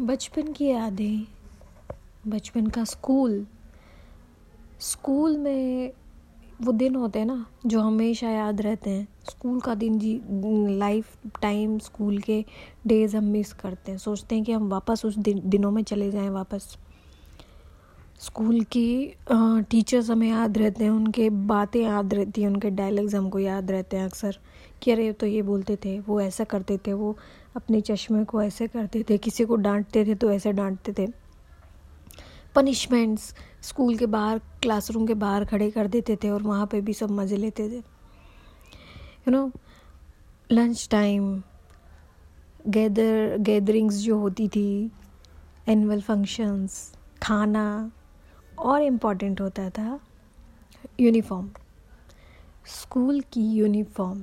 बचपन की यादें, बचपन का स्कूल। स्कूल में वो दिन होते हैं ना, जो हमेशा याद रहते हैं। स्कूल का दिन जी, लाइफ टाइम स्कूल के डेज़ हम मिस करते हैं। सोचते हैं कि हम वापस उस दिन, दिनों में चले जाएँ वापस। स्कूल की टीचर्स हमें याद रहते हैं, उनके बातें याद रहती हैं, उनके डायलॉग्स हमको याद रहते हैं अक्सर। कि अरे तो ये बोलते थे, वो ऐसा करते थे, वो अपने चश्मे को ऐसे करते थे, किसी को डांटते थे तो ऐसे डांटते थे। पनिशमेंट्स स्कूल के बाहर क्लासरूम के बाहर खड़े कर देते थे और वहाँ पे भी सब मज़े लेते थे। You know lunch time gather gatherings जो होती थी एनुअल फ़ंक्शंस खाना, और इंपॉर्टेंट होता था यूनिफॉर्म स्कूल की यूनिफॉर्म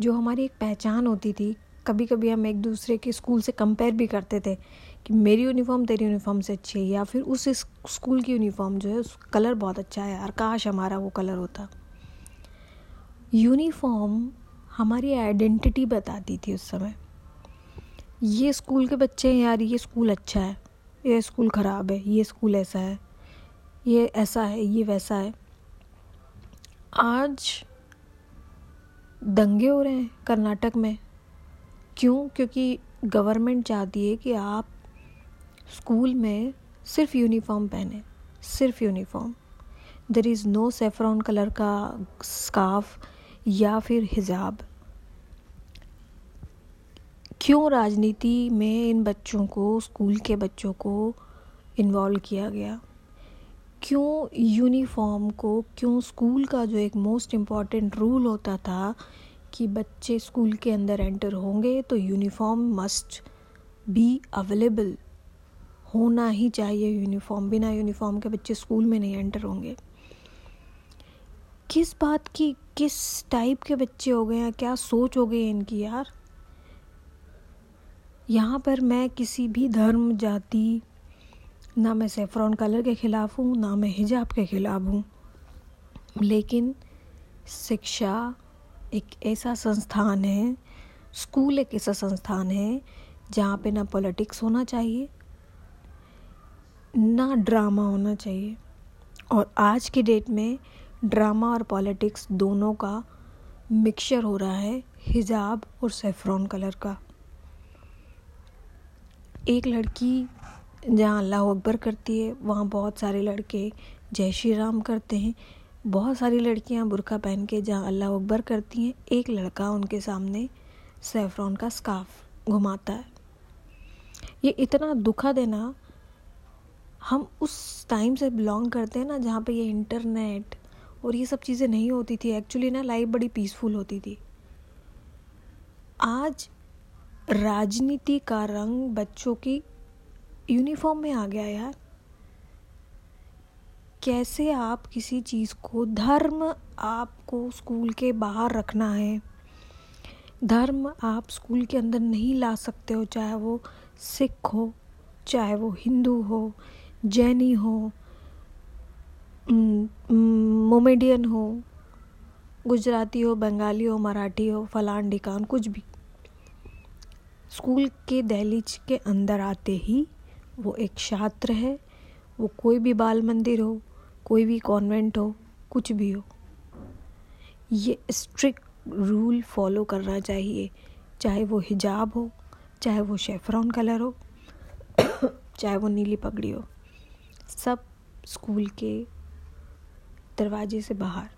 जो हमारी एक पहचान होती थी कभी कभी हम एक दूसरे के स्कूल से कंपेयर भी करते थे कि मेरी यूनिफॉर्म तेरी यूनिफॉर्म से अच्छी है या फिर उस स्कूल की यूनिफॉर्म जो है, उस कलर बहुत अच्छा है यार काश हमारा वो कलर होता। यूनिफॉर्म हमारी आइडेंटिटी बताती थी उस समय। ये स्कूल के बच्चे हैं यार, ये स्कूल अच्छा है, ये स्कूल ख़राब है, ये स्कूल ऐसा है, ये ऐसा है, ये वैसा है। आज दंगे हो रहे हैं कर्नाटक में। क्यों? क्योंकि गवर्नमेंट चाहती है कि आप स्कूल में सिर्फ़ यूनिफॉर्म पहने, सिर्फ़ uniform there is no saffron colour का स्काफ या फिर हिजाब क्यों राजनीति में इन बच्चों को स्कूल के बच्चों को इन्वॉल्व किया गया? क्यों यूनिफॉर्म को, क्यों स्कूल का जो एक मोस्ट इंपॉर्टेंट रूल होता था कि बच्चे स्कूल के अंदर एंटर होंगे तो यूनिफॉर्म मस्ट बी अवेलेबल होना ही चाहिए यूनिफॉर्म बिना यूनिफॉर्म के बच्चे स्कूल में नहीं एंटर होंगे. किस बात की, किस टाइप के बच्चे हो गए हैं? क्या सोच हो गई इनकी यार? यहाँ पर मैं किसी भी धर्म, जाति ना मैं सेफ्रॉन कलर के ख़िलाफ़ हूँ, ना मैं हिजाब के ख़िलाफ़ हूँ। लेकिन शिक्षा एक ऐसा संस्थान है स्कूल एक ऐसा संस्थान है, जहाँ पे ना पॉलिटिक्स होना चाहिए, ना ड्रामा होना चाहिए। और आज की डेट में ड्रामा और पॉलिटिक्स दोनों का मिक्सचर हो रहा है हिजाब और सेफ्रॉन कलर का। एक लड़की जहाँ अल्लाह अकबर करती है, वहाँ बहुत सारे लड़के जय श्री राम करते हैं। बहुत सारी लड़कियाँ बुरका पहन के जहाँ अल्लाह अकबर करती हैं, एक लड़का उनके सामने सेफ्रॉन का स्काफ घुमाता है। ये इतना दुखा देना हम उस टाइम से बिलोंग करते हैं ना, जहाँ पे ये इंटरनेट और ये सब चीज़ें नहीं होती थी। एक्चुअली ना लाइफ बड़ी पीसफुल होती थी। आज राजनीति का रंग बच्चों की यूनिफॉर्म में आ गया यार। कैसे आप किसी चीज़ को, धर्म आपको स्कूल के बाहर रखना है। धर्म आप स्कूल के अंदर नहीं ला सकते हो, चाहे वो सिख हो, चाहे वो हिंदू हो, जैनी हो मोमेडियन हो, गुजराती हो, बंगाली हो, मराठी हो, फलान ढिकान, कुछ भी। स्कूल के दहलीज के अंदर आते ही वो एक छात्र है, वो कोई भी बाल मंदिर हो, कोई भी कॉन्वेंट हो, कुछ भी हो। ये स्ट्रिक्ट रूल फॉलो करना चाहिए, चाहे वो हिजाब हो, चाहे वो शेफरॉन कलर हो, चाहे वो नीली पगड़ी हो। सब स्कूल के दरवाजे से बाहर।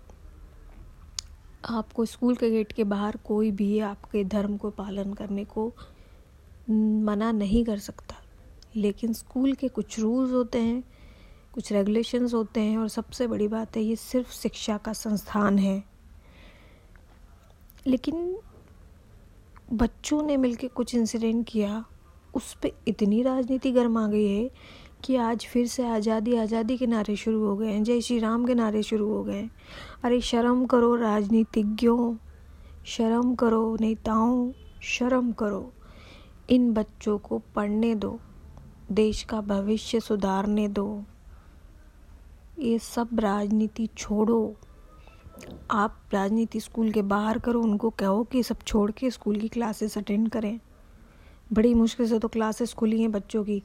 आपको स्कूल के गेट के बाहर कोई भी आपके धर्म को पालन करने को मना नहीं कर सकता। लेकिन स्कूल के कुछ रूल्स होते हैं, कुछ रेगुलेशंस होते हैं और सबसे बड़ी बात है ये सिर्फ़ शिक्षा का संस्थान है। लेकिन बच्चों ने मिलकर कुछ इंसिडेंट किया, उस पर इतनी राजनीति गर्म गई है कि आज फिर से आज़ादी आज़ादी के नारे शुरू हो गए हैं, जय श्री राम के नारे शुरू हो गए हैं। अरे शर्म करो राजनीतिज्ञों, शर्म करो नेताओं, शर्म करो। इन बच्चों को पढ़ने दो। देश का भविष्य सुधारने दो। ये सब राजनीति छोड़ो। आप राजनीति स्कूल के बाहर करो, उनको कहो कि सब छोड़ के स्कूल की क्लासेस अटेंड करें। बड़ी मुश्किल से तो क्लासेस खुली हैं बच्चों की,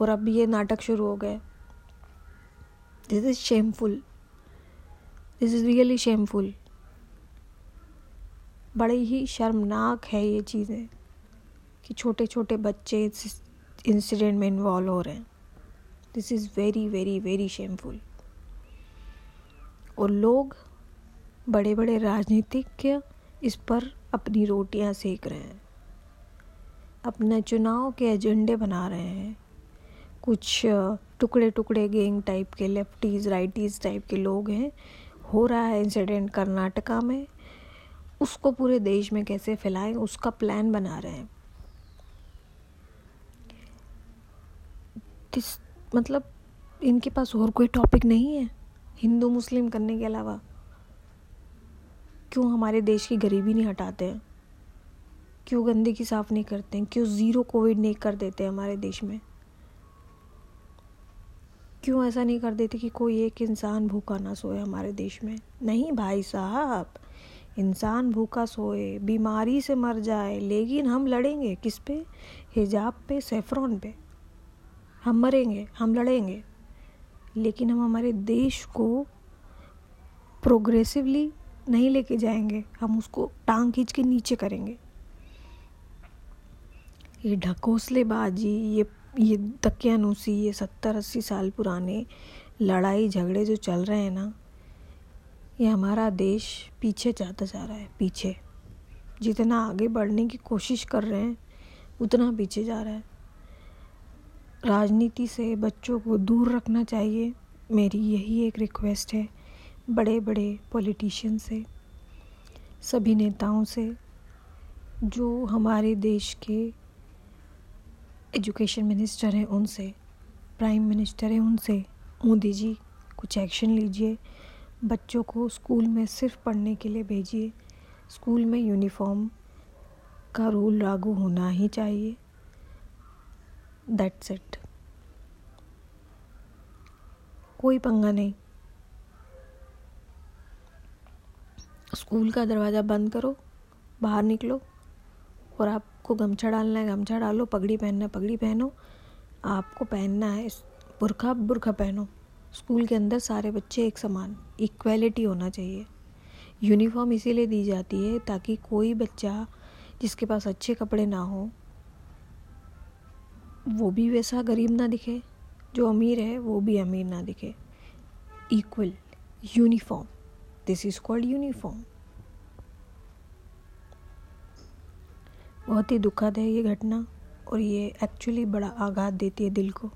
और अब ये नाटक शुरू हो गए। This is shameful this is really shameful बड़े ही शर्मनाक है ये चीज़ें कि छोटे छोटे बच्चे इंसिडेंट में इन्वॉल्व हो रहे हैं। This is very very very shameful और लोग बड़े बड़े राजनीतिक इस पर अपनी रोटियाँ सेक रहे हैं। अपने चुनाव के एजेंडे बना रहे हैं। कुछ टुकड़े टुकड़े गैंग टाइप के लेफ्टीज राइटीज टाइप के लोग हैं। हो रहा है इंसिडेंट कर्नाटका में। उसको पूरे देश में कैसे फैलाएँ, उसका प्लान बना रहे हैं। किस मतलब इनके पास और कोई टॉपिक नहीं है? हिंदू, मुस्लिम करने के अलावा। क्यों हमारे देश की गरीबी नहीं हटाते? हैं क्यों गंदगी साफ़ नहीं करते? हैं क्यों ज़ीरो कोविड नहीं कर देते हमारे देश में? क्यों ऐसा नहीं कर देते कि कोई एक इंसान भूखा ना सोए हमारे देश में? नहीं भाई साहब, इंसान भूखा सोए, बीमारी से मर जाए, लेकिन हम लड़ेंगे किस पे? हिजाब पे सेफ्रॉन पे। हम मरेंगे, हम लड़ेंगे। लेकिन हम हमारे देश को प्रोग्रेसिवली नहीं लेके जाएँगे। हम उसको टांग खींच के नीचे करेंगे। ये ढकोसलेबाजी, ये ये तकियानुसी, ये सत्तर अस्सी साल पुराने लड़ाई झगड़े जो चल रहे हैं ना, ये हमारा देश पीछे जाता जा रहा है, पीछे। जितना आगे बढ़ने की कोशिश कर रहे हैं, उतना पीछे जा रहा है। राजनीति से बच्चों को दूर रखना चाहिए, मेरी यही एक रिक्वेस्ट है बड़े बड़े पॉलिटिशियन से, सभी नेताओं से, जो हमारे देश के एजुकेशन मिनिस्टर हैं उनसे प्राइम मिनिस्टर हैं उनसे, मोदी जी, कुछ एक्शन लीजिए, बच्चों को स्कूल में सिर्फ़ पढ़ने के लिए भेजिए स्कूल में यूनिफॉर्म का रूल लागू होना ही चाहिए। दैट्स इट कोई पंगा नहीं। स्कूल का दरवाज़ा बंद करो, बाहर निकलो और आपको गमछा डालना है, गमछा डालो, पगड़ी पहनना है, पगड़ी पहनो। आपको पहनना है बुरखा बुरखा पहनो। स्कूल के अंदर सारे बच्चे एक समान इक्वलिटी होना चाहिए। यूनिफॉर्म इसीलिए दी जाती है ताकि कोई बच्चा जिसके पास अच्छे कपड़े ना हो वो भी वैसा गरीब ना दिखे, जो अमीर है, वो भी अमीर ना दिखे। Equal uniform this is called uniform बहुत ही दुखद है ये घटना, और ये एक्चुअली बड़ा आघात देती है दिल को।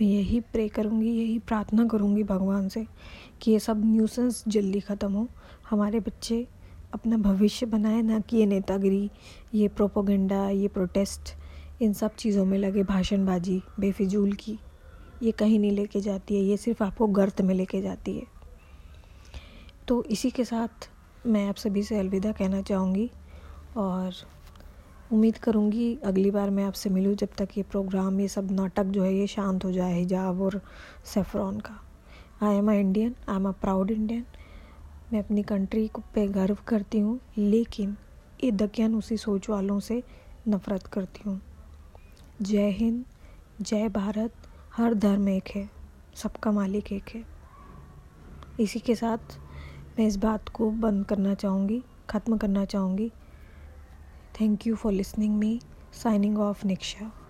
मैं यही प्रे करूँगी, यही प्रार्थना करूँगी भगवान से कि ये सब न्यूसेंस जल्दी ख़त्म हो। हमारे बच्चे अपना भविष्य बनाए, ना कि ये नेतागिरी, ये प्रोपोगंडा ये प्रोटेस्ट इन सब चीज़ों में लगे भाषणबाजी, बेफिजूल की। ये कहीं नहीं लेके जाती है, ये सिर्फ़ आपको गर्त में लेके जाती है। तो इसी के साथ मैं आप सभी से अलविदा कहना चाहूँगी और उम्मीद करूँगी अगली बार मैं आपसे मिलूँ जब तक ये प्रोग्राम, ये सब नाटक जो है, ये शांत हो जाए, हिजाब और सेफ्रॉन का। I am a Indian I am a proud Indian मैं अपनी कंट्री को पे गर्व करती हूँ, लेकिन ये दकियान उसी सोच वालों से नफ़रत करती हूँ। जय हिंद, जय भारत, हर धर्म एक है, सबका मालिक एक है इसी के साथ मैं इस बात को बंद करना चाहूँगी, ख़त्म करना चाहूँगी thank you for listening me signing off Niksha.